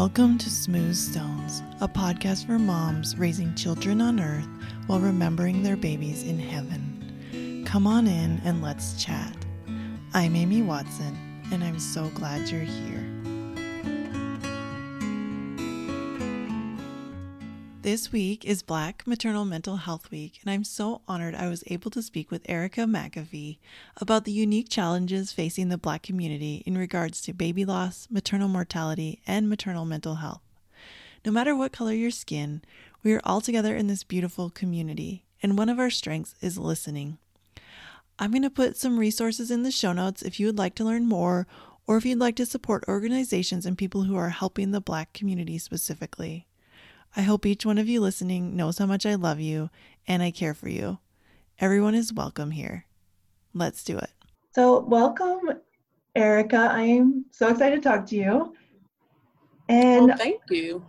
Welcome to Smooth Stones, a podcast for moms raising children on earth while remembering their babies in heaven. Come on in and let's chat. I'm Amy Watson, and I'm so glad you're here. This week is Black Maternal Mental Health Week, and I'm so honored I was able to speak with Erica McAfee about the unique challenges facing the Black community in regards to baby loss, maternal mortality, and maternal mental health. No matter what color your skin, we are all together in this beautiful community, and one of our strengths is listening. I'm going to put some resources in the show notes if you would like to learn more or if you'd like to support organizations and people who are helping the Black community specifically. I hope each one of you listening knows how much I love you and I care for you. Everyone is welcome here. Let's do it. So, welcome, Erica. I'm so excited to talk to you. And well, thank you.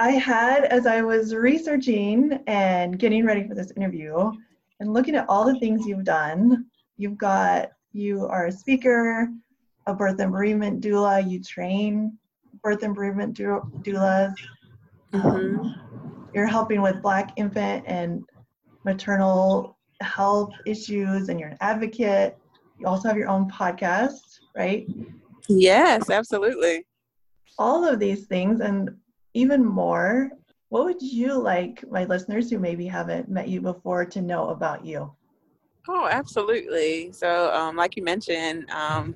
I had, as I was researching and getting ready for this interview and looking at all the things you've done, you've got, you are a speaker, a birth and bereavement doula, you train birth and bereavement doulas. Mm-hmm. Um, you're helping with Black infant and maternal health issues, and you're an advocate. You also have your own podcast, right? Yes, absolutely. All of these things and even more. What would you like my listeners who maybe haven't met you before to know about you? Oh, absolutely. So, um, like you mentioned, um,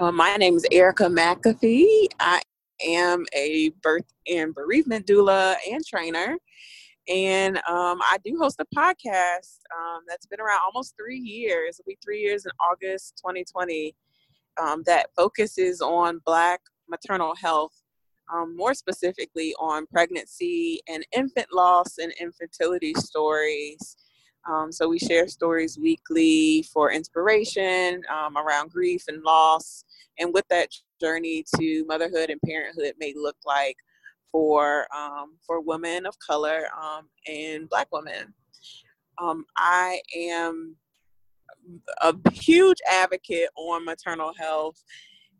uh, my name is Erica McAfee. I am a birth and bereavement doula and trainer. And um, I do host a podcast um, that's been around almost three years. It'll be three years in August 2020 um, that focuses on Black maternal health, um, more specifically on pregnancy and infant loss and infertility stories. Um, so we share stories weekly for inspiration um, around grief and loss and with that journey to motherhood and parenthood may look like for um, for women of color um, and Black women. Um, I am a huge advocate on maternal health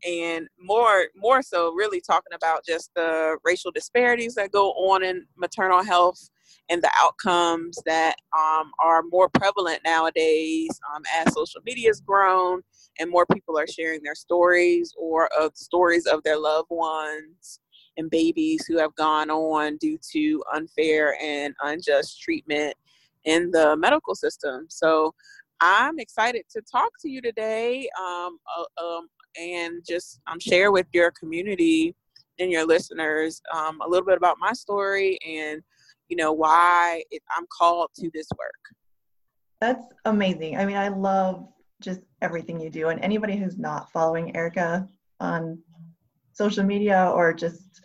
and more more so really talking about just the racial disparities that go on in maternal health and the outcomes that um, are more prevalent nowadays um, as social media has grown and more people are sharing their stories or of stories of their loved ones and babies who have gone on due to unfair and unjust treatment in the medical system. So I'm excited to talk to you today um, uh, um, and just um, share with your community and your listeners um, a little bit about my story and you know why it, i'm called to this work that's amazing i mean i love just everything you do. And anybody who's not following erica on social media or just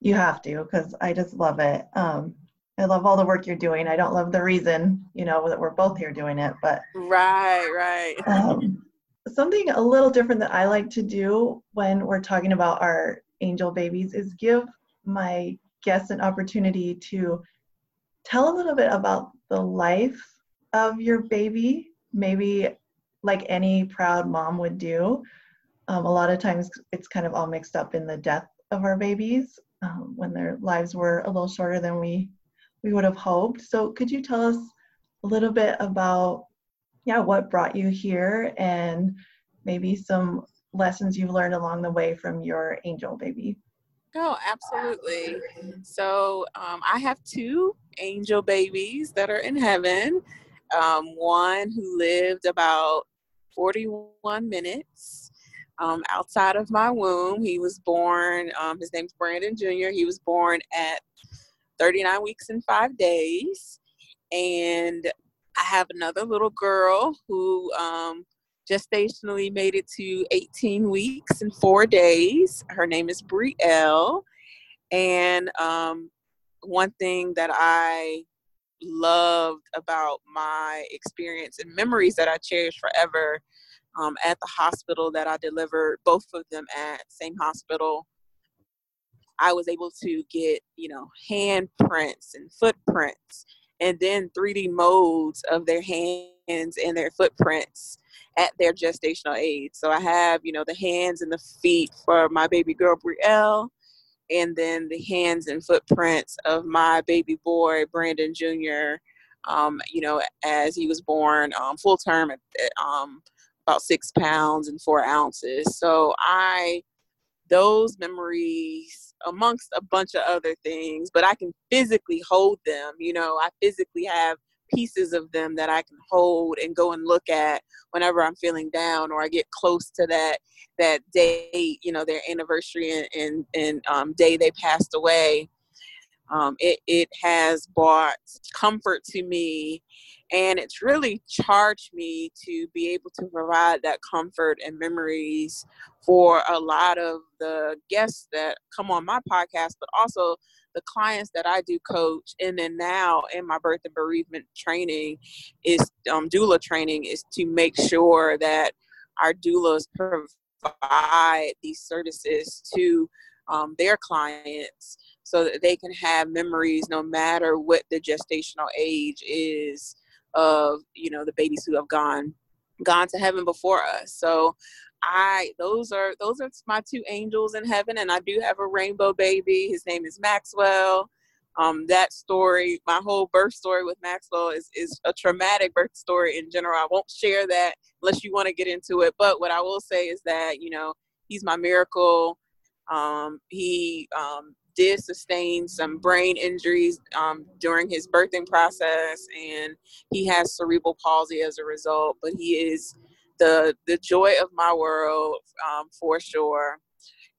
you have to because i just love it. Um, i love all the work you're doing. I don't love the reason you know that we're both here doing it but right right. um, something a little different that i like to do when we're talking about our angel babies is give my guests an opportunity to tell a little bit about the life of your baby, maybe like any proud mom would do. Um, a lot of times it's kind of all mixed up in the death of our babies um, when their lives were a little shorter than we we would have hoped. So could you tell us a little bit about yeah what brought you here and maybe some lessons you've learned along the way from your angel baby? Oh, absolutely. So um, I have two angel babies that are in heaven. Um, one who lived about 41 minutes um, outside of my womb. He was born, um, his name's Brandon Jr. He was born at 39 weeks and five days. And I have another little girl who um, gestationally made it to 18 weeks and four days. Her name is Brielle. And um, one thing that I loved about my experience and memories that I cherish forever um, at the hospital that I delivered both of them at same hospital. I was able to get, you know, handprints and footprints and then 3D modes of their hands and their footprints at their gestational age. So I have, you know, the hands and the feet for my baby girl Brielle, and then the hands and footprints of my baby boy Brandon Jr. Um, you know, as he was born um, full term at, um, about six pounds and four ounces. So I, those memories amongst a bunch of other things, but I can physically hold them. You know, I physically have pieces of them that I can hold and go and look at whenever I'm feeling down or I get close to that that day, you know, their anniversary and and, and um, day they passed away. Um, it it has brought comfort to me, and it's really charged me to be able to provide that comfort and memories for a lot of the guests that come on my podcast, but also the clients that I do coach, and then now in my birth and bereavement training is um, doula training is to make sure that our doulas provide these services to um, their clients so that they can have memories no matter what the gestational age is of you know the babies who have gone gone to heaven before us so I those are those are my two angels in heaven, and I do have a rainbow baby. His name is Maxwell. Um, that story, my whole birth story with Maxwell is is a traumatic birth story in general. I won't share that unless you want to get into it. But what I will say is that you know he's my miracle. Um, he um, did sustain some brain injuries um, during his birthing process, and he has cerebral palsy as a result. But he is the the joy of my world um, for sure.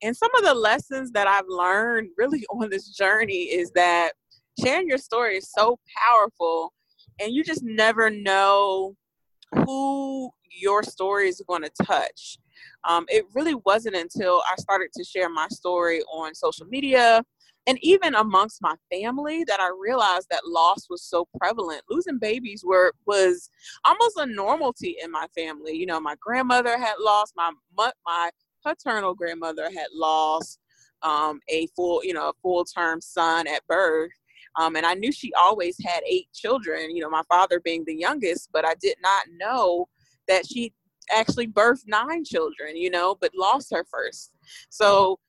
And some of the lessons that I've learned really on this journey is that sharing your story is so powerful, and you just never know who your story is going to touch. Um, it really wasn't until I started to share my story on social media and even amongst my family that I realized that loss was so prevalent. Losing babies were was almost a normality in my family. You know, my grandmother had lost my my paternal grandmother had lost um, a full you know a full term son at birth. Um, and I knew she always had eight children, you know, my father being the youngest, but I did not know that she actually birthed nine children, you know, but lost her first. So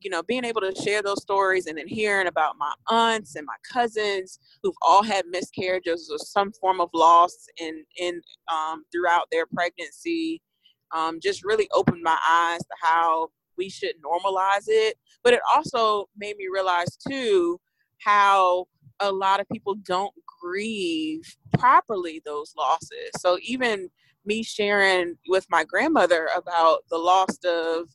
you know, being able to share those stories and then hearing about my aunts and my cousins who've all had miscarriages or some form of loss in in um, throughout their pregnancy, um, just really opened my eyes to how we should normalize it. But it also made me realize too how a lot of people don't grieve properly those losses. So even me sharing with my grandmother about the loss of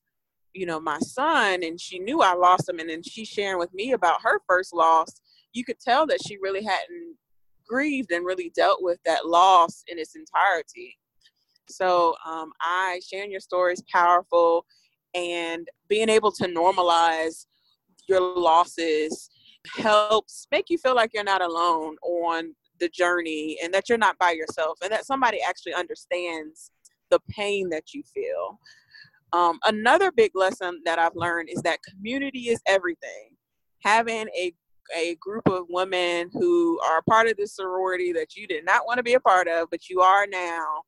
you know my son and she knew i lost him and then she sharing with me about her first loss you could tell that she really hadn't grieved and really dealt with that loss in its entirety. So um, i sharing your story is powerful and being able to normalize your losses helps make you feel like you're not alone on the journey and that you're not by yourself and that somebody actually understands the pain that you feel um, another big lesson that I've learned is that community is everything. Having a a group of women who are part of this sorority that you did not want to be a part of, but you are now,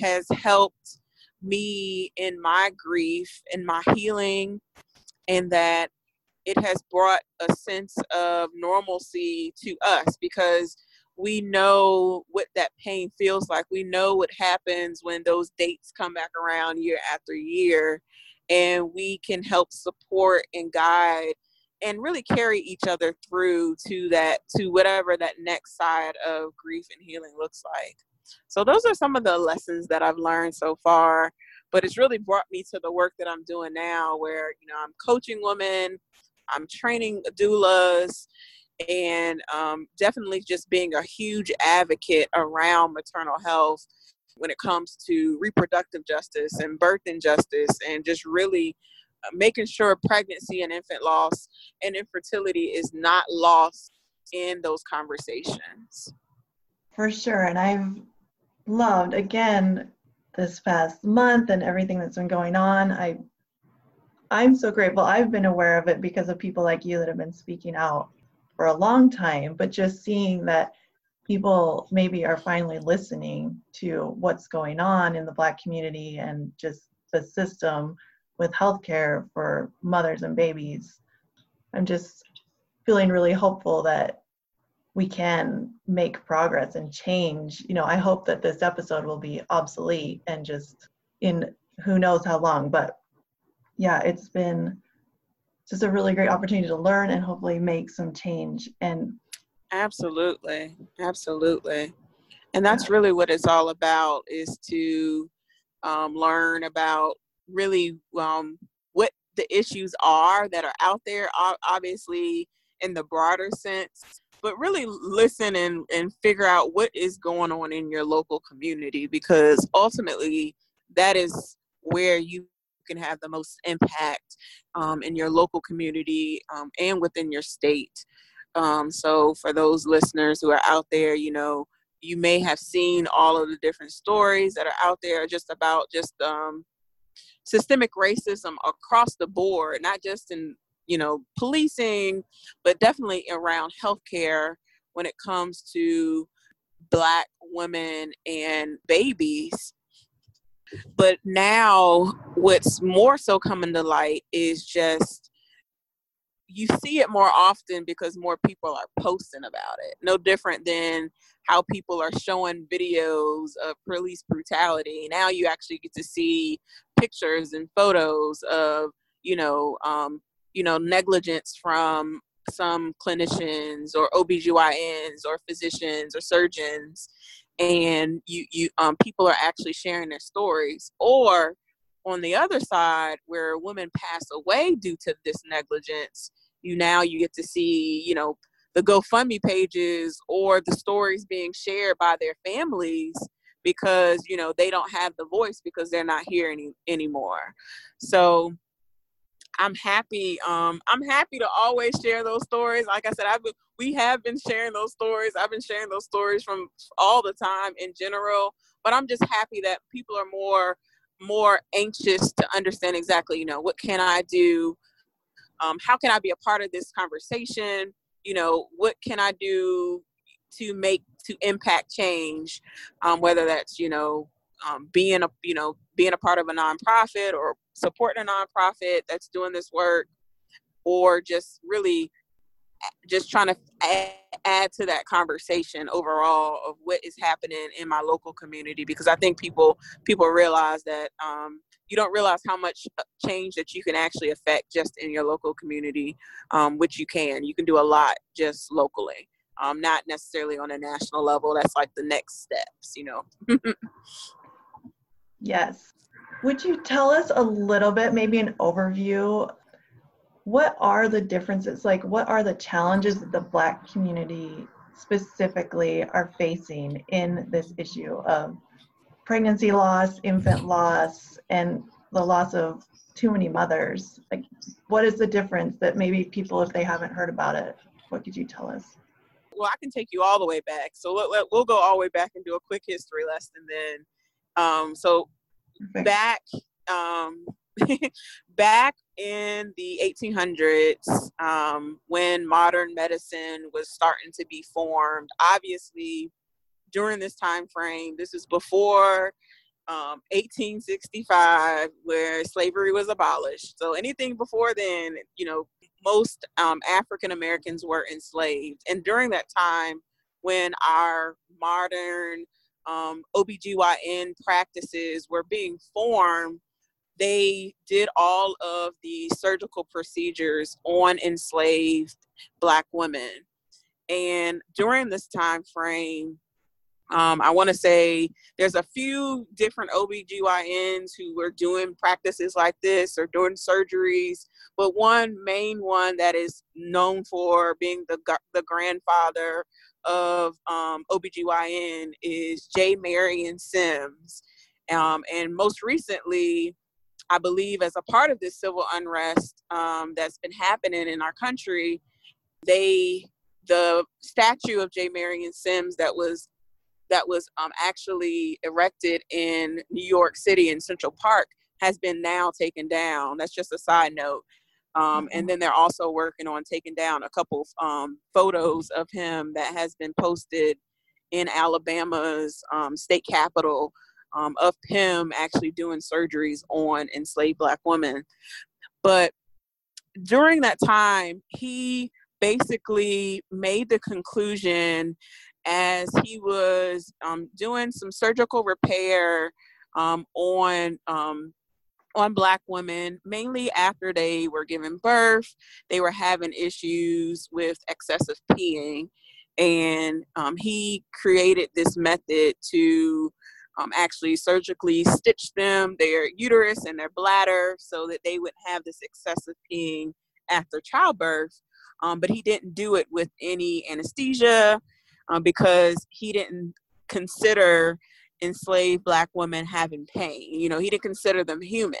has helped me in my grief and my healing, and that it has brought a sense of normalcy to us because we know what that pain feels like. We know what happens when those dates come back around year after year, and we can help support and guide and really carry each other through to that to whatever that next side of grief and healing looks like. So those are some of the lessons that I've learned so far, but it's really brought me to the work that I'm doing now where, you know, I'm coaching women, I'm training doulas, and um, definitely just being a huge advocate around maternal health when it comes to reproductive justice and birth injustice and just really uh, making sure pregnancy and infant loss and infertility is not lost in those conversations. For sure. And I've loved, again, this past month and everything that's been going on. I I'm so grateful I've been aware of it because of people like you that have been speaking out for a long time, but just seeing that people maybe are finally listening to what's going on in the black community and just the system with healthcare for mothers and babies. I'm just feeling really hopeful that we can make progress and change. You know, I hope that this episode will be obsolete and just in who knows how long, but yeah, it's been just a really great opportunity to learn and hopefully make some change and absolutely. Absolutely. And that's really what it's all about is to um, learn about really um, what the issues are that are out there obviously in the broader sense but really listen and, and figure out what is going on in your local community because ultimately that is where you can have the most impact um, in your local community um, and within your state. Um, so, for those listeners who are out there, you know, you may have seen all of the different stories that are out there just about just um, systemic racism across the board, not just in you know policing, but definitely around healthcare when it comes to black women and babies but now, what's more so coming to light is just you see it more often because more people are posting about it. No different than how people are showing videos of police brutality. Now you actually get to see pictures and photos of, you know, um, you know, negligence from some clinicians or OBGYNs or physicians or surgeons and you you um people are actually sharing their stories or on the other side where women pass away due to this negligence you now you get to see you know the gofundme pages or the stories being shared by their families because you know they don't have the voice because they're not here any, anymore. So I'm happy. Um, I'm happy to always share those stories. Like I said, I've been, we have been sharing those stories. I've been sharing those stories from all the time in general. But I'm just happy that people are more more anxious to understand exactly, you know, what can I do? Um, how can I be a part of this conversation? You know, what can I do to make to impact change? Um, whether that's you know um, being a you know being a part of a nonprofit or supporting a nonprofit that's doing this work or just really just trying to add, add, to that conversation overall of what is happening in my local community because i think people people realize that um, you don't realize how much uh, change that you can actually affect just in your local community um, which you can. You can do a lot just locally um, not necessarily on a national level. That's like the next steps you know? Yes would you tell us a little bit, maybe an overview? What are the differences? Like, what are the challenges that the Black community specifically are facing in this issue of pregnancy loss, infant loss, and the loss of too many mothers? Like, what is the difference that maybe people, if they haven't heard about it, what could you tell us? Well, I can take you all the way back. So let, we'll go all the way back and do a quick history lesson then. Um, so Back um, back in the 1800s um, when modern medicine was starting to be formed obviously during this time frame this is before um, 1865 where slavery was abolished. So anything before then you know most um, african americans were enslaved. And during that time when our modern um, OBGYN practices were being formed, they did all of the surgical procedures on enslaved Black women. And during this time frame, um, I want to say there's a few different OBGYNs who were doing practices like this or doing surgeries, but one main one that is known for being the, the grandfather of um, OBGYN is J. Marion Sims. Um, and most recently, I believe, as a part of this civil unrest um, that's been happening in our country, they the statue of J. Marion Sims that was that was um, actually erected in New York City in Central Park has been now taken down. That's just a side note. Um, and mm-hmm. then they're also working on taking down a couple um, photos of him that has been posted in Alabama's um, state capitol um, of him actually doing surgeries on enslaved black women. But during that time, he basically made the conclusion as he was um, doing some surgical repair um, on um, on black women mainly after they were giving birth they were having issues with excessive peeing and um, he created this method to um, actually surgically stitch them their uterus and their bladder so that they would have this excessive peeing after childbirth. Um, but he didn't do it with any anesthesia um, because he didn't consider enslaved black women having pain. You know, he didn't consider them human.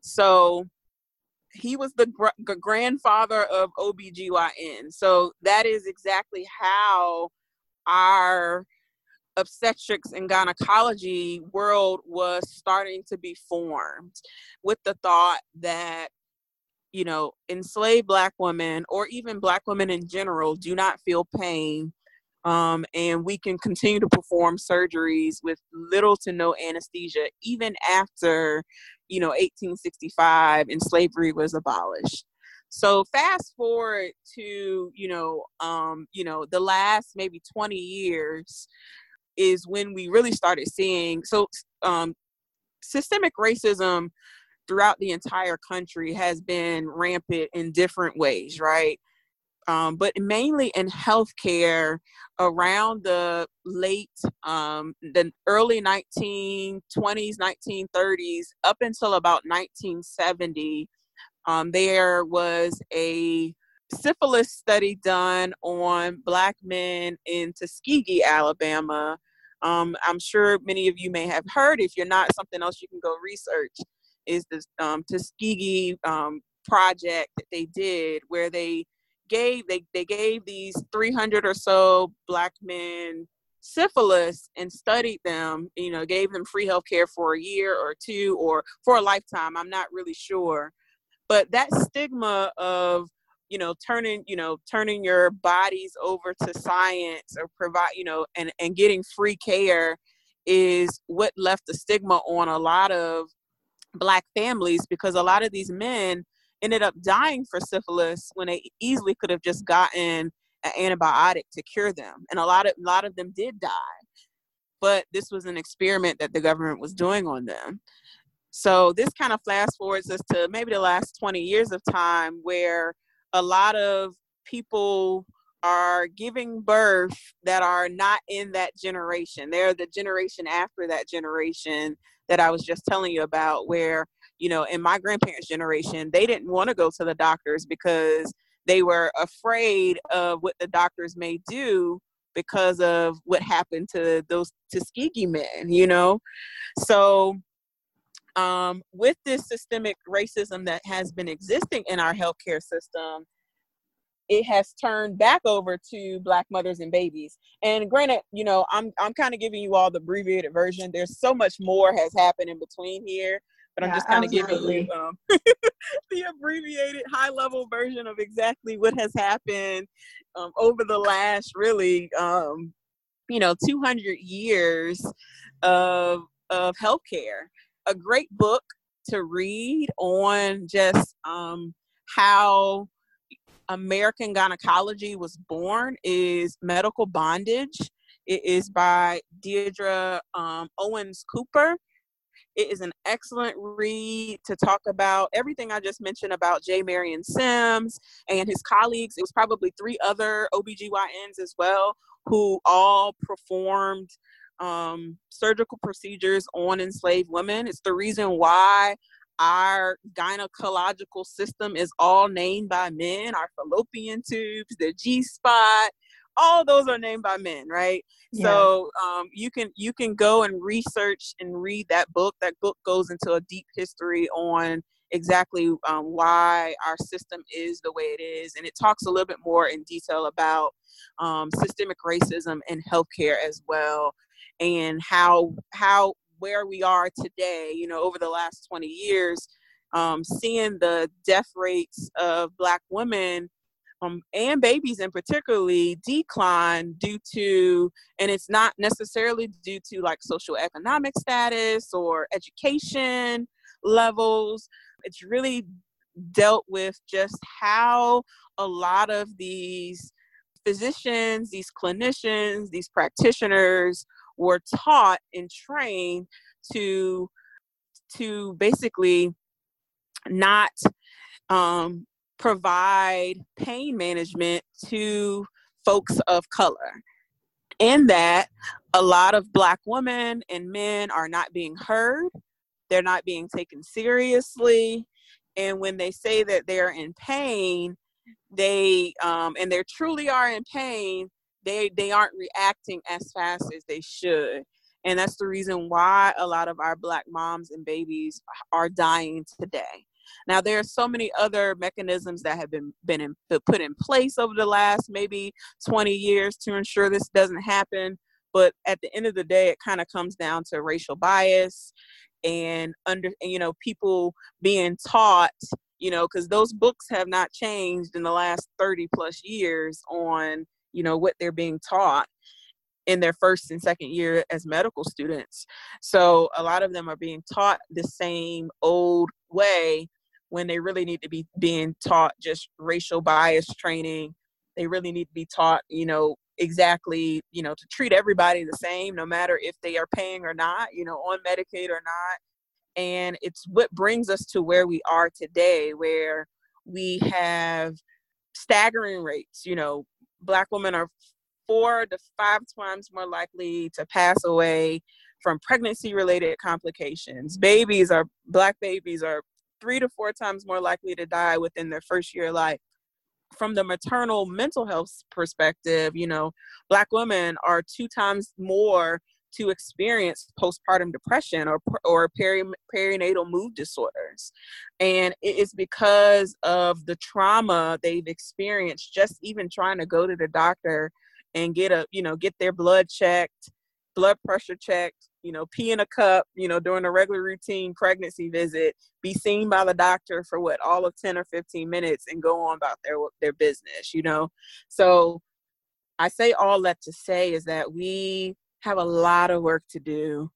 So he was the gr- grandfather of OBGYN. So that is exactly how our obstetrics and gynecology world was starting to be formed with the thought that you know enslaved black women or even black women in general do not feel pain um, and we can continue to perform surgeries with little to no anesthesia even after you know 1865 and slavery was abolished. So fast forward to you know um, you know the last maybe 20 years is when we really started seeing so um, systemic racism throughout the entire country has been rampant in different ways right um, but mainly in healthcare around the late, um, the early 1920s, 1930s, up until about 1970. Um, there was a syphilis study done on black men in Tuskegee, Alabama. Um, I'm sure many of you may have heard. If you're not, something else you can go research is this um, Tuskegee um, project that they did where they gave they, they gave these 300 or so black men syphilis and studied them you know gave them free health care for a year or two or for a lifetime i'm not really sure. But that stigma of you know turning you know turning your bodies over to science or provide you know and and getting free care is what left the stigma on a lot of black families because a lot of these men ended up dying for syphilis when they easily could have just gotten an antibiotic to cure them. And a lot of a lot of them did die. But this was an experiment that the government was doing on them. So this kind of fast forwards us to maybe the last 20 years of time where a lot of people are giving birth that are not in that generation. They're the generation after that generation that i was just telling you about where you know, in my grandparents' generation, they didn't want to go to the doctors because they were afraid of what the doctors may do because of what happened to those Tuskegee men, you know? So, um, with this systemic racism that has been existing in our healthcare system, it has turned back over to black mothers and babies. And granted, you know, I'm I'm kind of giving you all the abbreviated version. There's so much more has happened in between here but I'm just kind of giving you um, the abbreviated high level version of exactly what has happened um, over the last really, um, you know, 200 years of, of healthcare. A great book to read on just um, how American gynecology was born is Medical Bondage. It is by Deirdre um, Owens Cooper. It is an excellent read to talk about everything I just mentioned about J. Marion Sims and his colleagues. It was probably three other OBGYNs as well who all performed um, surgical procedures on enslaved women. It's the reason why our gynecological system is all named by men, our fallopian tubes, the G spot, all those are named by men, right? Yeah. So um, you can you can go and research and read that book. That book goes into a deep history on exactly um, why our system is the way it is, and it talks a little bit more in detail about um, systemic racism in healthcare as well, and how how where we are today. You know, over the last twenty years, um, seeing the death rates of Black women um, and babies in particularly decline due to and it's not necessarily due to like social economic status or education levels. It's really dealt with just how a lot of these physicians these clinicians these practitioners were taught and trained to to basically not um, provide pain management to folks of color. In that, a lot of Black women and men are not being heard, they're not being taken seriously. And when they say that they're in pain, they um, and they truly are in pain, they they aren't reacting as fast as they should. And that's the reason why a lot of our black moms and babies are dying today. Now there are so many other mechanisms that have been been in, put in place over the last maybe 20 years to ensure this doesn't happen. But at the end of the day, it kind of comes down to racial bias and under you know people being taught you know because those books have not changed in the last 30 plus years on you know what they're being taught in their first and second year as medical students so a lot of them are being taught the same old way when they really need to be being taught just racial bias training. They really need to be taught, you know, exactly, you know, to treat everybody the same, no matter if they are paying or not, you know, on Medicaid or not. And it's what brings us to where we are today, where we have staggering rates. You know, Black women are four to five times more likely to pass away from pregnancy related complications. Babies are, Black babies are three to four times more likely to die within their first year of life. From the maternal mental health perspective, you know, Black women are two times more to experience postpartum depression or or peri, perinatal mood disorders and it's because of the trauma they've experienced just even trying to go to the doctor and get a you know get their blood checked blood pressure checked you know, pee in a cup, you know, during a regular routine pregnancy visit, be seen by the doctor for what all of 10 or 15 minutes and go on about their their business, you know. So I say all that to say is that we have a lot of work to do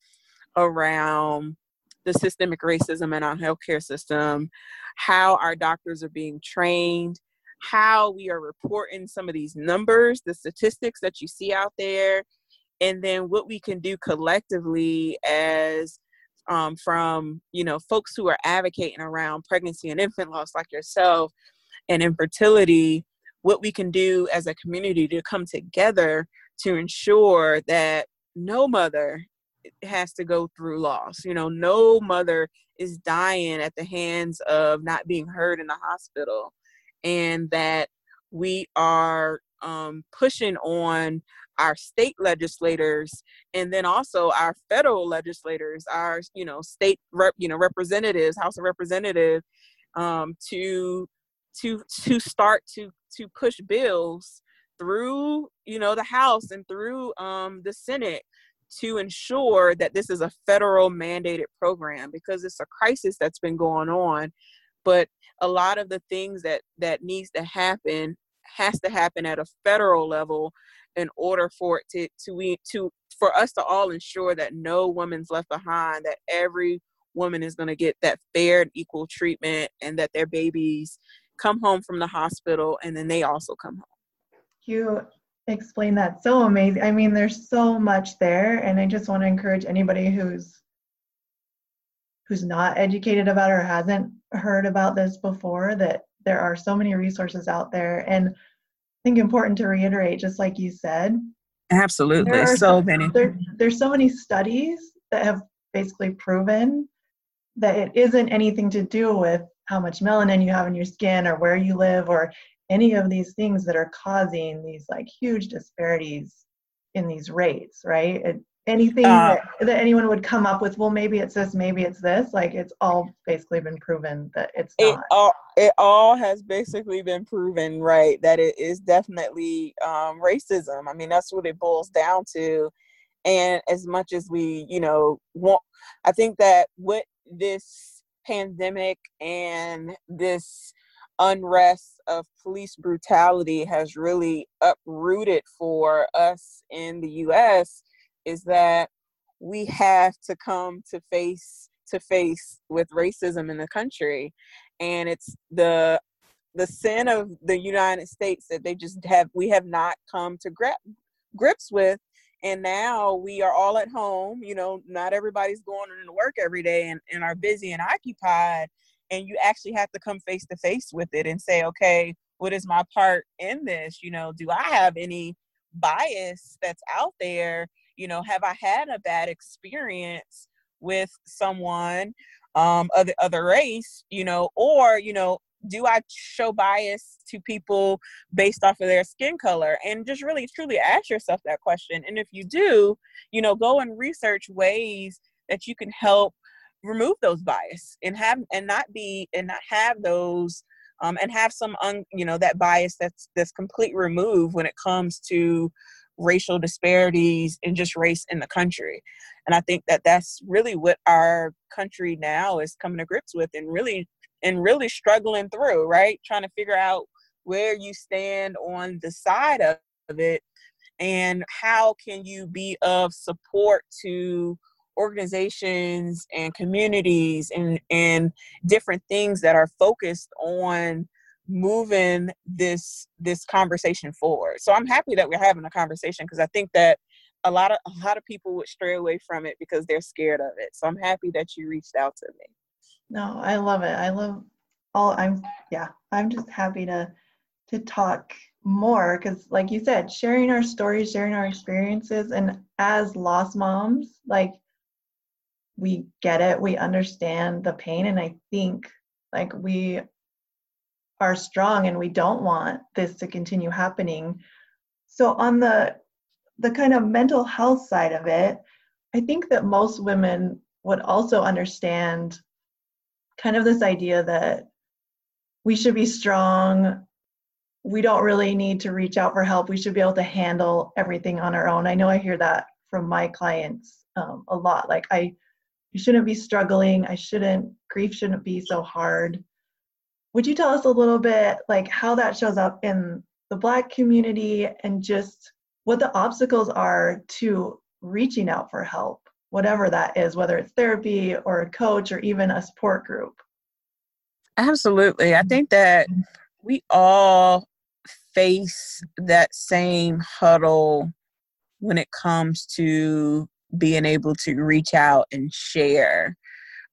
around the systemic racism in our healthcare system, how our doctors are being trained, how we are reporting some of these numbers, the statistics that you see out there, and then what we can do collectively as um, from you know folks who are advocating around pregnancy and infant loss like yourself and infertility what we can do as a community to come together to ensure that no mother has to go through loss. You know no mother is dying at the hands of not being heard in the hospital. And that we are um, pushing on our state legislators and then also our federal legislators our you know state rep, you know representatives house of representatives um, to to to start to to push bills through you know the house and through um, the senate to ensure that this is a federal mandated program because it's a crisis that's been going on. But a lot of the things that that needs to happen has to happen at a federal level in order for it to to we to for us to all ensure that no woman's left behind that every woman is going to get that fair and equal treatment and that their babies come home from the hospital and then they also come home. You explain that so amazing i mean there's so much there and i just want to encourage anybody who's who's not educated about or hasn't heard about this before that there are so many resources out there and think important to reiterate, just like you said. Absolutely, so, so many. There, there's so many studies that have basically proven that it isn't anything to do with how much melanin you have in your skin or where you live or any of these things that are causing these like huge disparities in these rates, right? It, anything uh, that, that anyone would come up with well maybe it's this maybe it's this like it's all basically been proven that it's not. it all it all has basically been proven right that it is definitely um, racism i mean that's what it boils down to and as much as we you know want i think that what this pandemic and this unrest of police brutality has really uprooted for us in the US is that we have to come to face to face with racism in the country. And it's the the sin of the United States that they just have we have not come to grip grips with. And now we are all at home you know not everybody's going into work every day and, and are busy and occupied. And you actually have to come face to face with it and say okay what is my part in this? You know do i have any bias that's out there you know have i had a bad experience with someone um of the other race you know or you know do I show bias to people based off of their skin color? And just really truly ask yourself that question. And if you do, you know, go and research ways that you can help remove those bias and have and not be and not have those um, and have some un, you know that bias that's that's complete removed when it comes to racial disparities and just race in the country and i think that that's really what our country now is coming to grips with and really and really struggling through, right? Trying to figure out where you stand on the side of it and how can you be of support to organizations and communities and and different things that are focused on moving this this conversation forward. So i'm happy that we're having a conversation because i think that a lot of a lot of people would stray away from it because they're scared of it. So i'm happy that you reached out to me. No, I love it. I love all I'm yeah, I'm just happy to to talk more because like you said, sharing our stories, sharing our experiences and as lost moms, like we get it, we understand the pain and I think like we are strong and we don't want this to continue happening. So on the the kind of mental health side of it, I think that most women would also understand kind of this idea that we should be strong. We don't really need to reach out for help. We should be able to handle everything on our own. I know I hear that from my clients um, a lot. Like, I, you shouldn't be struggling. I shouldn't, grief shouldn't be so hard. Would you tell us a little bit like how that shows up in the Black community and just what the obstacles are to reaching out for help? whatever that is, whether it's therapy or a coach or even a support group. Absolutely. I think that we all face that same huddle when it comes to being able to reach out and share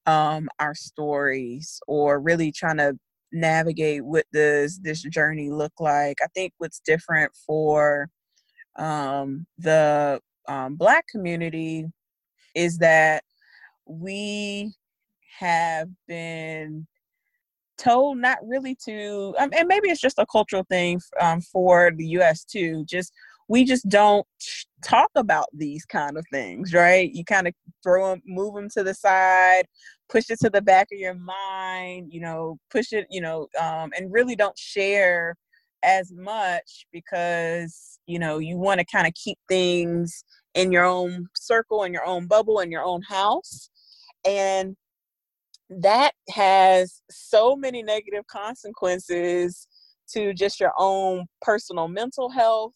um, our stories or really trying to navigate what does this journey look like. I think what's different for um, the um, Black community is that we have been told not really to um, and maybe it's just a cultural thing um, for the us too just we just don't talk about these kind of things right you kind of throw them move them to the side push it to the back of your mind you know push it you know um, and really don't share as much because you know you want to kind of keep things in your own circle, in your own bubble, in your own house. And that has so many negative consequences to just your own personal mental health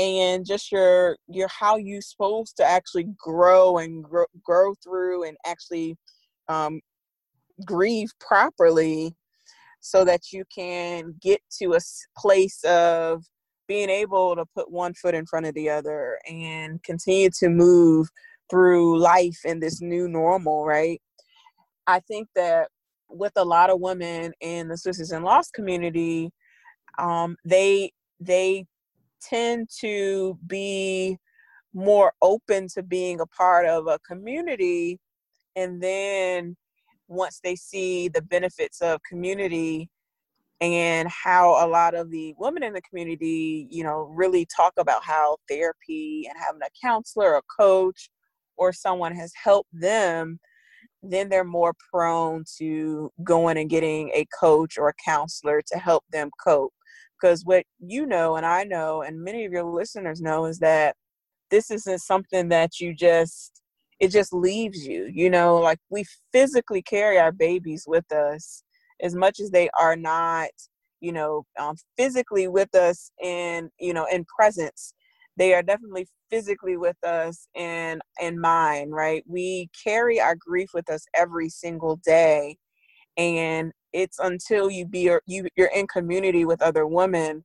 and just your your how you supposed to actually grow and grow, grow through and actually um, grieve properly so that you can get to a place of being able to put one foot in front of the other and continue to move through life in this new normal, right? I think that with a lot of women in the Sisters in Loss community, um, they they tend to be more open to being a part of a community and then once they see the benefits of community and how a lot of the women in the community, you know, really talk about how therapy and having a counselor, a coach, or someone has helped them, then they're more prone to going and getting a coach or a counselor to help them cope. Because what you know, and I know, and many of your listeners know, is that this isn't something that you just, it just leaves you. You know, like we physically carry our babies with us as much as they are not you know um, physically with us in you know in presence they are definitely physically with us in in mind right we carry our grief with us every single day and it's until you be you you're in community with other women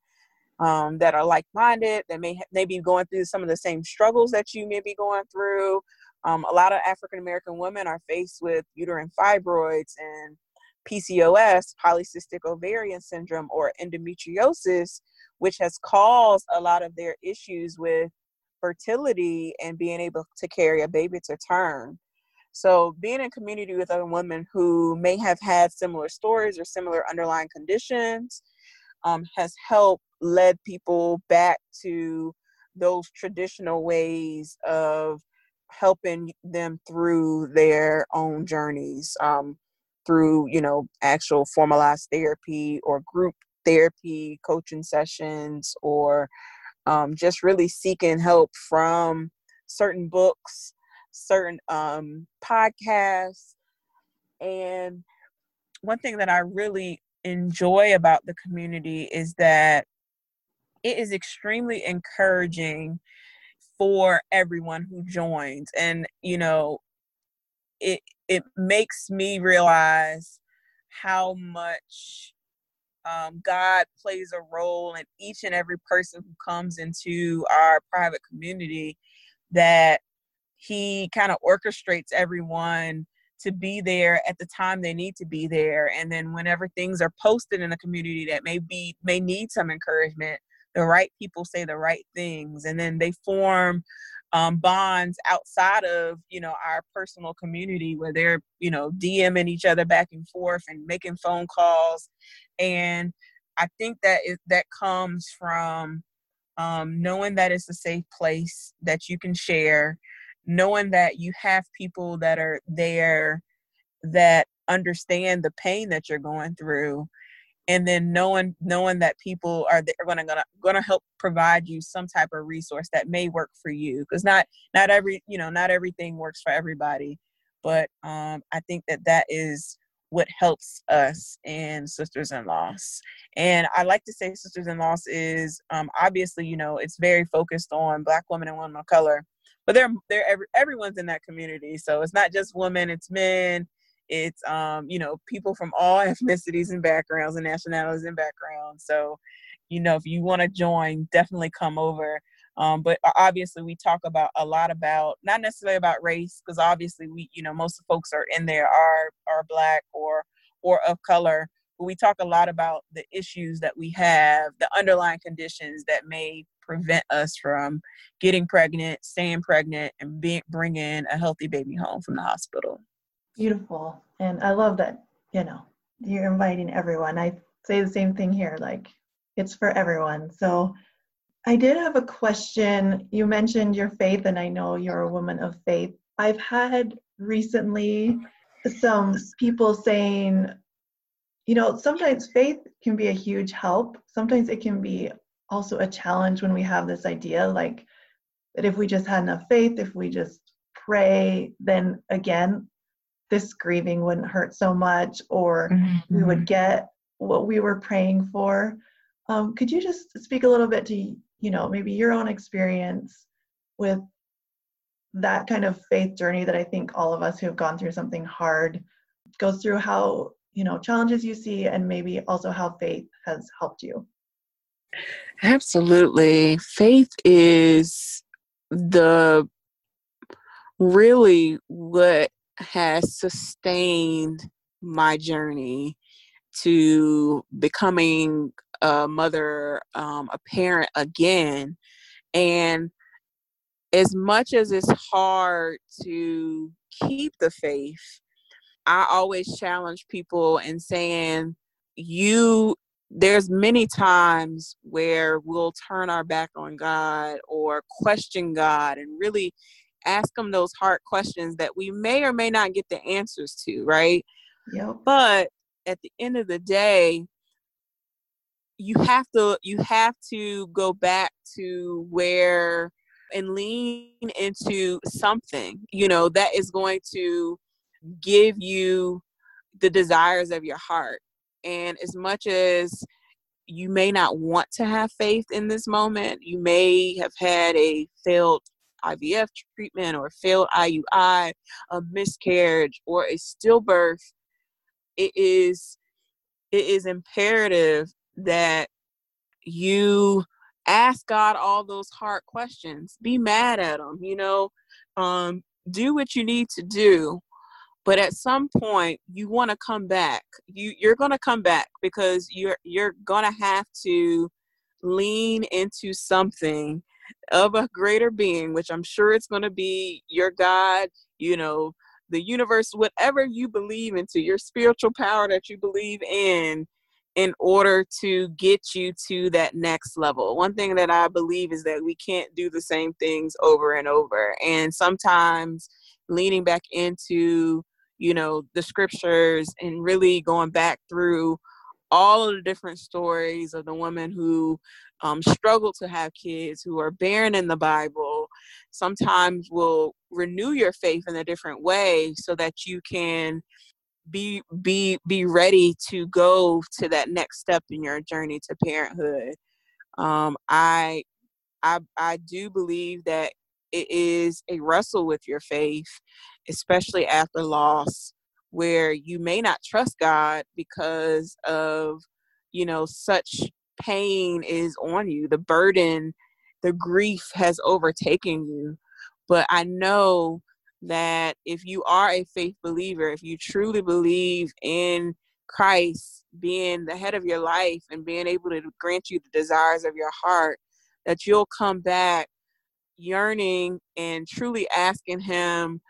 um, that are like-minded that may may be going through some of the same struggles that you may be going through. Um, a lot of african american women are faced with uterine fibroids and pcos polycystic ovarian syndrome or endometriosis which has caused a lot of their issues with fertility and being able to carry a baby to term so, being in community with other women who may have had similar stories or similar underlying conditions um, has helped led people back to those traditional ways of helping them through their own journeys um, through you know actual formalized therapy or group therapy coaching sessions or um, just really seeking help from certain books certain um, podcasts. And one thing that I really enjoy about the community is that it is extremely encouraging for everyone who joins. And, you know, it it makes me realize how much um, God plays a role in each and every person who comes into our private community that he kind of orchestrates everyone to be there at the time they need to be there and then whenever things are posted in a community that may be may need some encouragement the right people say the right things and then they form um, bonds outside of you know our personal community where they're you know dming each other back and forth and making phone calls and i think that is that comes from um, knowing that it's a safe place that you can share knowing that you have people that are there that understand the pain that you're going through and then knowing knowing that people are they're going to gonna, gonna help provide you some type of resource that may work for you because not not every you know not everything works for everybody but um i think that that is what helps us and sisters in loss. And i like to say sisters in loss is um obviously you know it's very focused on black women and women of color but they're they're every, everyone's in that community. So it's not just women it's men it's um you know people from all ethnicities and backgrounds and nationalities and backgrounds. So you know if you want to join definitely come over. Um, but obviously we talk about a lot about not necessarily about race because obviously we you know most folks are in there are are black or or of color but we talk a lot about the issues that we have the underlying conditions that may prevent us from getting pregnant, staying pregnant, and being bringing a healthy baby home from the hospital. Beautiful, and I love that. You know, you're inviting everyone. I say the same thing here. Like, it's for everyone. So, I did have a question. You mentioned your faith, and I know you're a woman of faith. I've had recently some people saying, you know, sometimes faith can be a huge help. Sometimes it can be also a challenge when we have this idea like that if we just had enough faith, if we just pray, then again, this grieving wouldn't hurt so much, or mm-hmm. we would mm-hmm. get what we were praying for. Um, could you just speak a little bit to, you know, maybe your own experience with that kind of faith journey that I think all of us who have gone through something hard goes through how, you know, challenges you see and maybe also how faith has helped you? Absolutely. Faith is the really what has sustained my journey to becoming a mother, um, a parent again. And as much as it's hard to keep the faith, I always challenge people in saying, you there's many times where we'll turn our back on God or question God and really ask him those hard questions that we may or may not get the answers to, right? Yep. But at the end of the day, you have to you have to go back to where and lean into something, you know, that is going to give you the desires of your heart and as much as you may not want to have faith in this moment, you may have had a failed IVF treatment or failed IUI, a miscarriage, or a stillbirth. It is it is imperative that you ask God all those hard questions. Be mad at him, you know. Um, do what you need to do but at some point you want to come back you you're going to come back because you're you're going to have to lean into something of a greater being which i'm sure it's going to be your god you know the universe whatever you believe into your spiritual power that you believe in in order to get you to that next level. One thing that I believe is that we can't do the same things over and over. And sometimes leaning back into, you know, the scriptures and really going back through all of the different stories of the women who um, struggle to have kids, who are barren in the Bible, sometimes will renew your faith in a different way so that you can be be be ready to go to that next step in your journey to parenthood. Um, i i i do believe that it is a wrestle with your faith especially after loss where you may not trust god because of you know such pain is on you the burden the grief has overtaken you. But i know that if you are a faith believer, if you truly believe in Christ being the head of your life and being able to grant you the desires of your heart, that you'll come back yearning and truly asking Him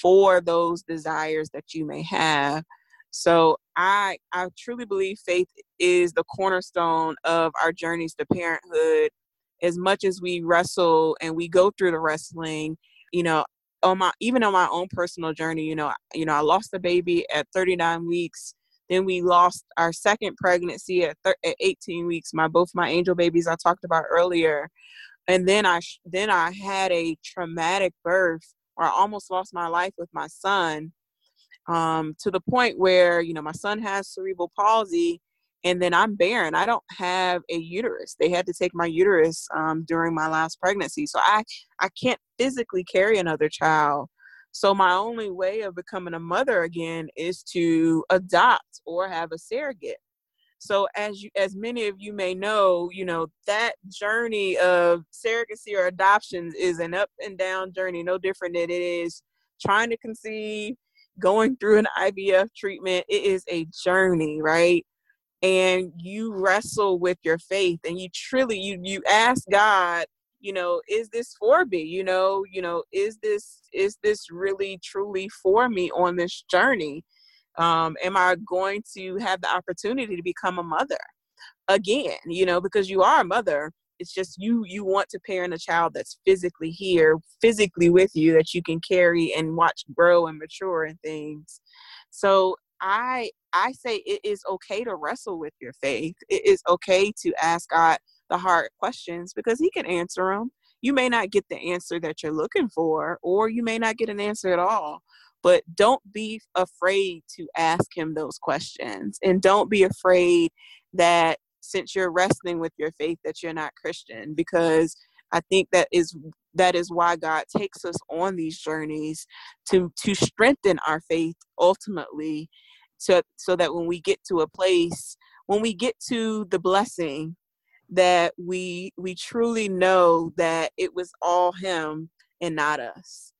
for those desires that you may have. So I I truly believe faith is the cornerstone of our journeys to parenthood. As much as we wrestle and we go through the wrestling, you know, on my even on my own personal journey, you know, you know, I lost a baby at 39 weeks. Then we lost our second pregnancy at, thir- at 18 weeks. My both my angel babies I talked about earlier, and then I then I had a traumatic birth or I almost lost my life with my son, um, to the point where you know my son has cerebral palsy, and then I'm barren. I don't have a uterus. They had to take my uterus um, during my last pregnancy, so I I can't physically carry another child. So my only way of becoming a mother again is to adopt or have a surrogate. So as you as many of you may know, you know, that journey of surrogacy or adoptions is an up and down journey, no different than it is trying to conceive, going through an IVF treatment. It is a journey, right? and you wrestle with your faith and you truly you you ask god you know is this for me you know you know is this is this really truly for me on this journey um am i going to have the opportunity to become a mother again you know because you are a mother it's just you you want to parent a child that's physically here physically with you that you can carry and watch grow and mature and things so I I say it is okay to wrestle with your faith. It is okay to ask God the hard questions because He can answer them. You may not get the answer that you're looking for, or you may not get an answer at all. But don't be afraid to ask Him those questions, and don't be afraid that since you're wrestling with your faith that you're not Christian because I think that is that is why God takes us on these journeys to to strengthen our faith ultimately so so that when we get to a place when we get to the blessing that we we truly know that it was all him and not us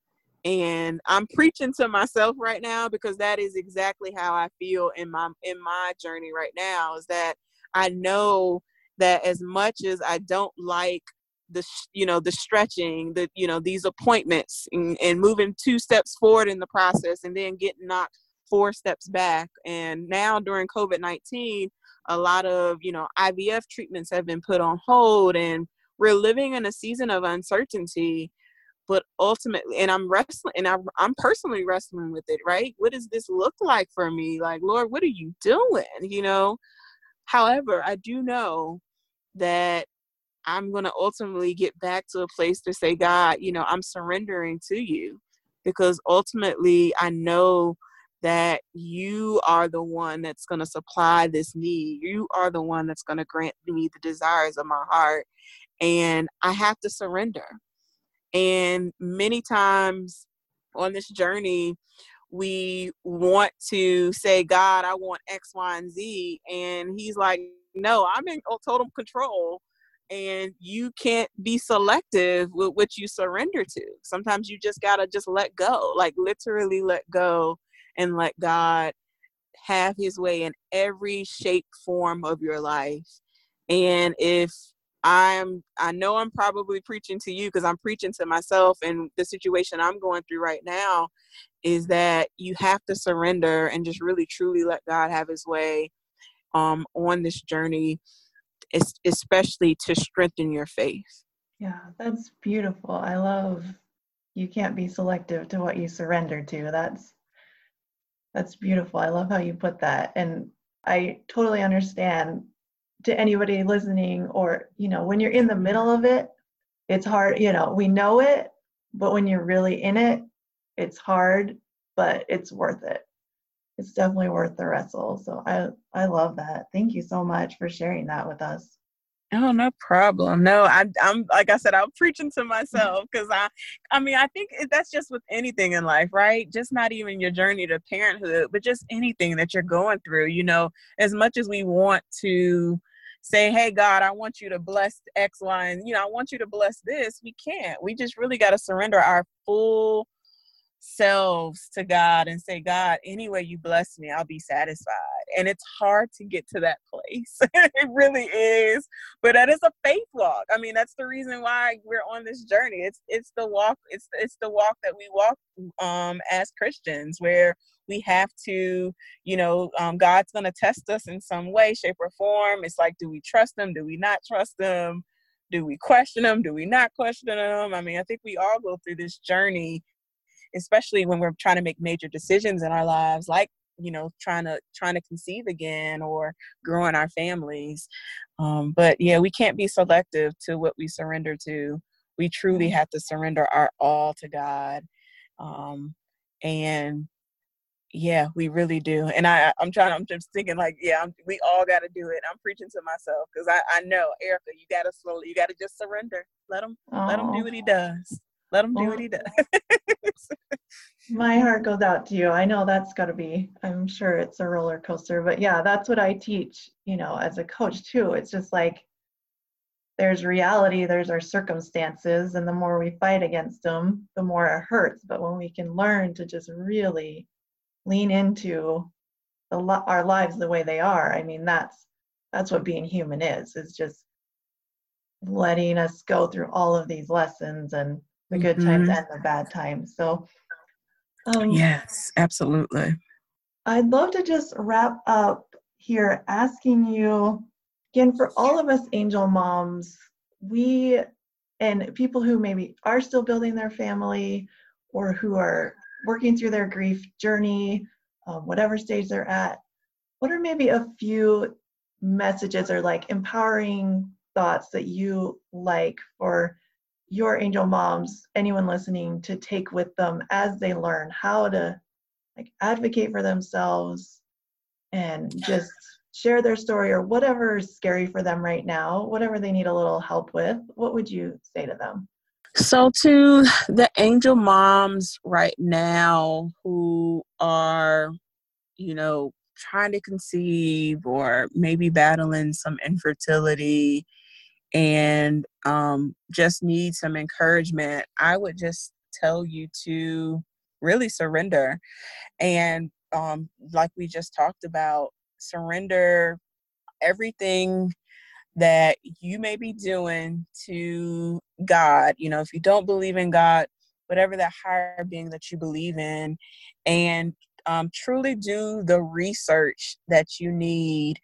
and i'm preaching to myself right now because that is exactly how i feel in my in my journey right now is that i know that as much as i don't like the you know the stretching the you know these appointments and, and moving two steps forward in the process and then getting knocked four steps back. And now during COVID 19, a lot of, you know, IVF treatments have been put on hold and we're living in a season of uncertainty. But ultimately, and I'm wrestling, and I'm, I'm personally wrestling with it, right? What does this look like for me? Like, Lord, what are you doing? You know? However, I do know that I'm going to ultimately get back to a place to say, God, you know, I'm surrendering to you because ultimately I know that you are the one that's going to supply this need. You are the one that's going to grant me the desires of my heart. And I have to surrender. And many times on this journey, we want to say, God, I want X, Y, and Z. And He's like, No, I'm in total control. And you can't be selective with what you surrender to. Sometimes you just got to just let go, like literally let go and let God have his way in every shape form of your life. And if I'm I know I'm probably preaching to you because I'm preaching to myself and the situation I'm going through right now is that you have to surrender and just really truly let God have his way um on this journey especially to strengthen your faith. Yeah, that's beautiful. I love you can't be selective to what you surrender to. That's that's beautiful. I love how you put that. And I totally understand to anybody listening, or, you know, when you're in the middle of it, it's hard, you know, we know it, but when you're really in it, it's hard, but it's worth it. It's definitely worth the wrestle. So I I love that. Thank you so much for sharing that with us. Oh, no problem. No, I, I'm like I said, I'm preaching to myself because I, I mean, I think that's just with anything in life, right? Just not even your journey to parenthood, but just anything that you're going through. You know, as much as we want to say, "Hey, God, I want you to bless X, Y, and you know, I want you to bless this," we can't. We just really got to surrender our full selves to God and say, God, any way you bless me, I'll be satisfied. And it's hard to get to that place. it really is. But that is a faith walk. I mean, that's the reason why we're on this journey. It's it's the walk, it's it's the walk that we walk um as Christians where we have to, you know, um, God's gonna test us in some way, shape, or form. It's like, do we trust him? Do we not trust him? Do we question them? Do we not question them? I mean, I think we all go through this journey especially when we're trying to make major decisions in our lives like you know trying to trying to conceive again or growing our families. Um, but yeah we can't be selective to what we surrender to. We truly mm-hmm. have to surrender our all to god um, and yeah we really do. And i i'm trying i'm just thinking like yeah I'm, we all got to do it. I'm preaching to myself because I, I know erica you got to slowly you got to just surrender. Let him Aww. let him do what he does let him do what he does. My heart goes out to you. I know that's got to be, I'm sure it's a roller coaster, but yeah, that's what I teach, you know, as a coach too. It's just like there's reality, there's our circumstances, and the more we fight against them, the more it hurts. But when we can learn to just really lean into the, our lives the way they are, I mean, that's that's what being human is. Is just letting us go through all of these lessons and the good mm-hmm. times and the bad times. So, um, yes, absolutely. I'd love to just wrap up here asking you again for all of us angel moms, we and people who maybe are still building their family or who are working through their grief journey, um, whatever stage they're at, what are maybe a few messages or like empowering thoughts that you like for your angel moms, anyone listening, to take with them as they learn how to like advocate for themselves and just share their story or whatever is scary for them right now, whatever they need a little help with, what would you say to them? So, to the angel moms right now who are, you know, trying to conceive or maybe battling some infertility and um, just need some encouragement, I would just tell you to really surrender. And um, like we just talked about, surrender everything that you may be doing to God. You know, if you don't believe in God, whatever that higher being that you believe in, and um, truly do the research that you need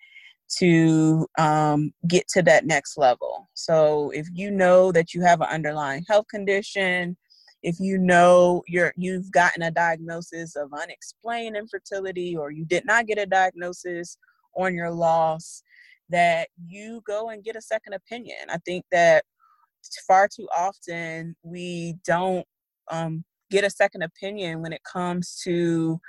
to um, get to that next level. So if you know that you have an underlying health condition, if you know you're you've gotten a diagnosis of unexplained infertility or you did not get a diagnosis on your loss, that you go and get a second opinion. I think that far too often we don't um, get a second opinion when it comes to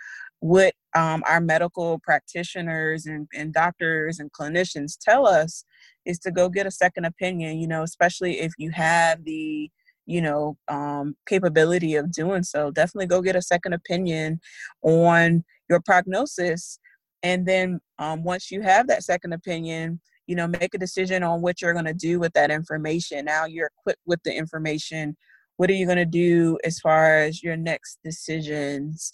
what um, our medical practitioners and, and doctors and clinicians tell us is to go get a second opinion, you know, especially if you have the you know um, capability of doing so definitely go get a second opinion on your prognosis. And then um, once you have that second opinion you know make a decision on what you're going to do with that information. Now you're equipped with the information what are you going to do as far as your next decisions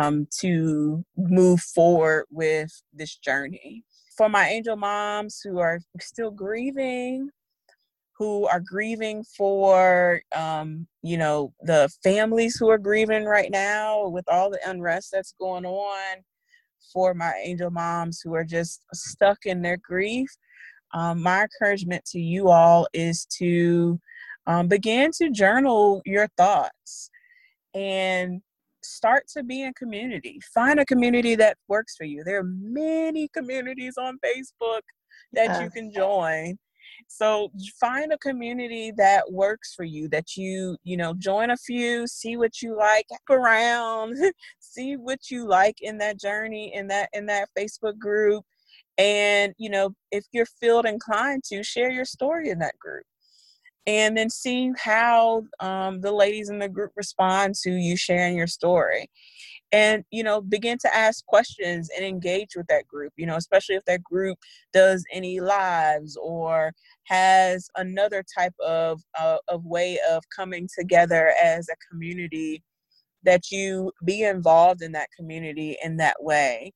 um, to move forward with this journey? For my angel moms who are still grieving who are grieving for um, you know the families who are grieving right now with all the unrest that's going on for my angel moms who are just stuck in their grief um, my encouragement to you all is to um, begin to journal your thoughts and start to be in community. Find a community that works for you. There are many communities on Facebook that yes. you can join. So find a community that works for you, that you, you know, join a few, see what you like around, see what you like in that journey, in that, in that Facebook group. And, you know, if you're feel inclined to share your story in that group and then see how um, the ladies in the group respond to you sharing your story. And you know begin to ask questions and engage with that group you know especially if that group does any lives or has another type of uh, of way of coming together as a community that you be involved in that community in that way.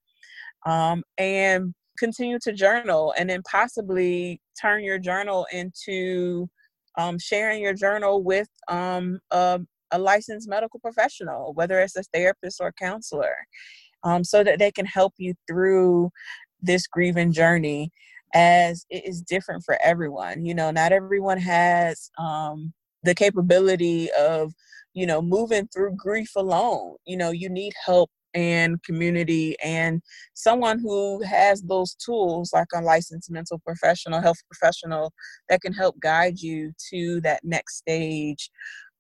Um, and continue to journal and then possibly turn your journal into um, sharing your journal with um, a, a, licensed medical professional, whether it's a therapist or counselor, um, so that they can help you through this grieving journey as it is different for everyone. You know, not everyone has um, the capability of, you know, moving through grief alone. You know, you need help and community and someone who has those tools like a licensed mental professional health professional that can help guide you to that next stage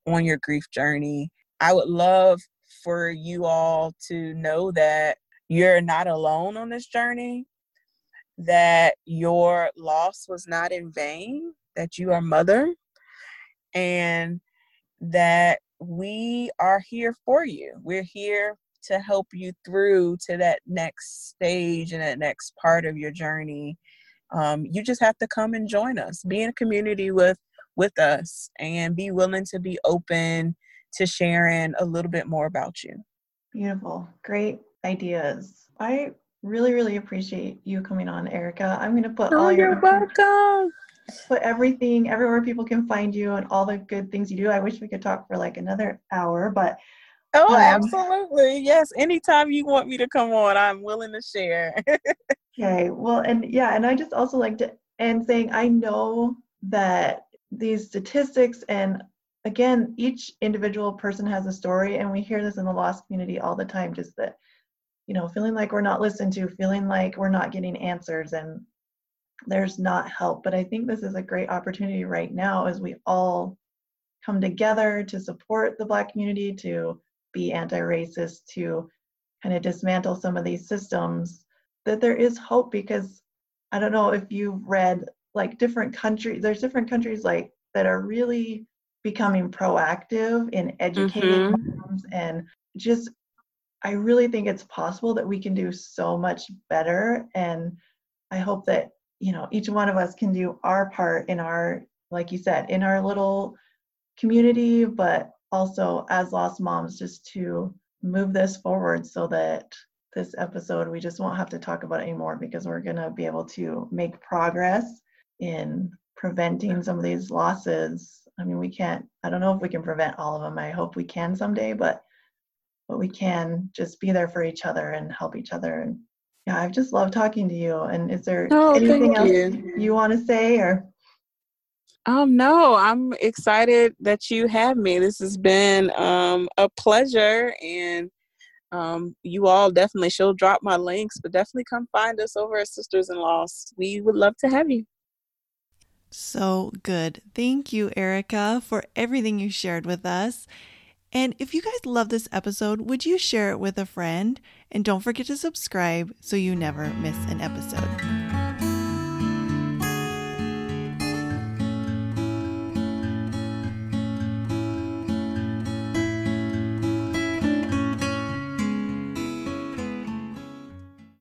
on your grief journey. I would love for you all to know that you're not alone on this journey that your loss was not in vain that you are mother and that we are here for you. We're here to help you through to that next stage and that next part of your journey um, you just have to come and join us. Be in a community with with us and be willing to be open to sharing a little bit more about you. Beautiful. Great ideas. I really really appreciate you coming on erica. I'm going to put oh, all your you're welcome. put everything everywhere people can find you and all the good things you do. I wish we could talk for like another hour but Oh, um, absolutely. Yes. Anytime you want me to come on, I'm willing to share. okay. Well, and yeah, and I just also like to end saying I know that these statistics and again, each individual person has a story, and we hear this in the loss community all the time, just that, you know, feeling like we're not listened to, feeling like we're not getting answers and there's not help. But I think this is a great opportunity right now as we all come together to support the Black community, to be anti-racist to kind of dismantle some of these systems that there is hope because i don't know if you've read like different countries there's different countries like that are really becoming proactive in educating mm-hmm. moms and just i really think it's possible that we can do so much better and i hope that you know each one of us can do our part in our like you said in our little community but also as lost moms just to move this forward so that this episode we just won't have to talk about anymore because we're going to be able to make progress in preventing some of these losses. I mean we can't i don't know if we can prevent all of them. I hope we can someday but but we can just be there for each other and help each other. And yeah i've just loved talking to you. And is there oh, anything else you, you want to say or um, no, I'm excited that you have me. This has been um, a pleasure, and um, you all definitely, she'll drop my links, but definitely come find us over at Sisters in Loss. We would love to have you. So good. Thank you, Erica, for everything you shared with us. And if you guys love this episode, would you share it with a friend? And don't forget to subscribe so you never miss an episode.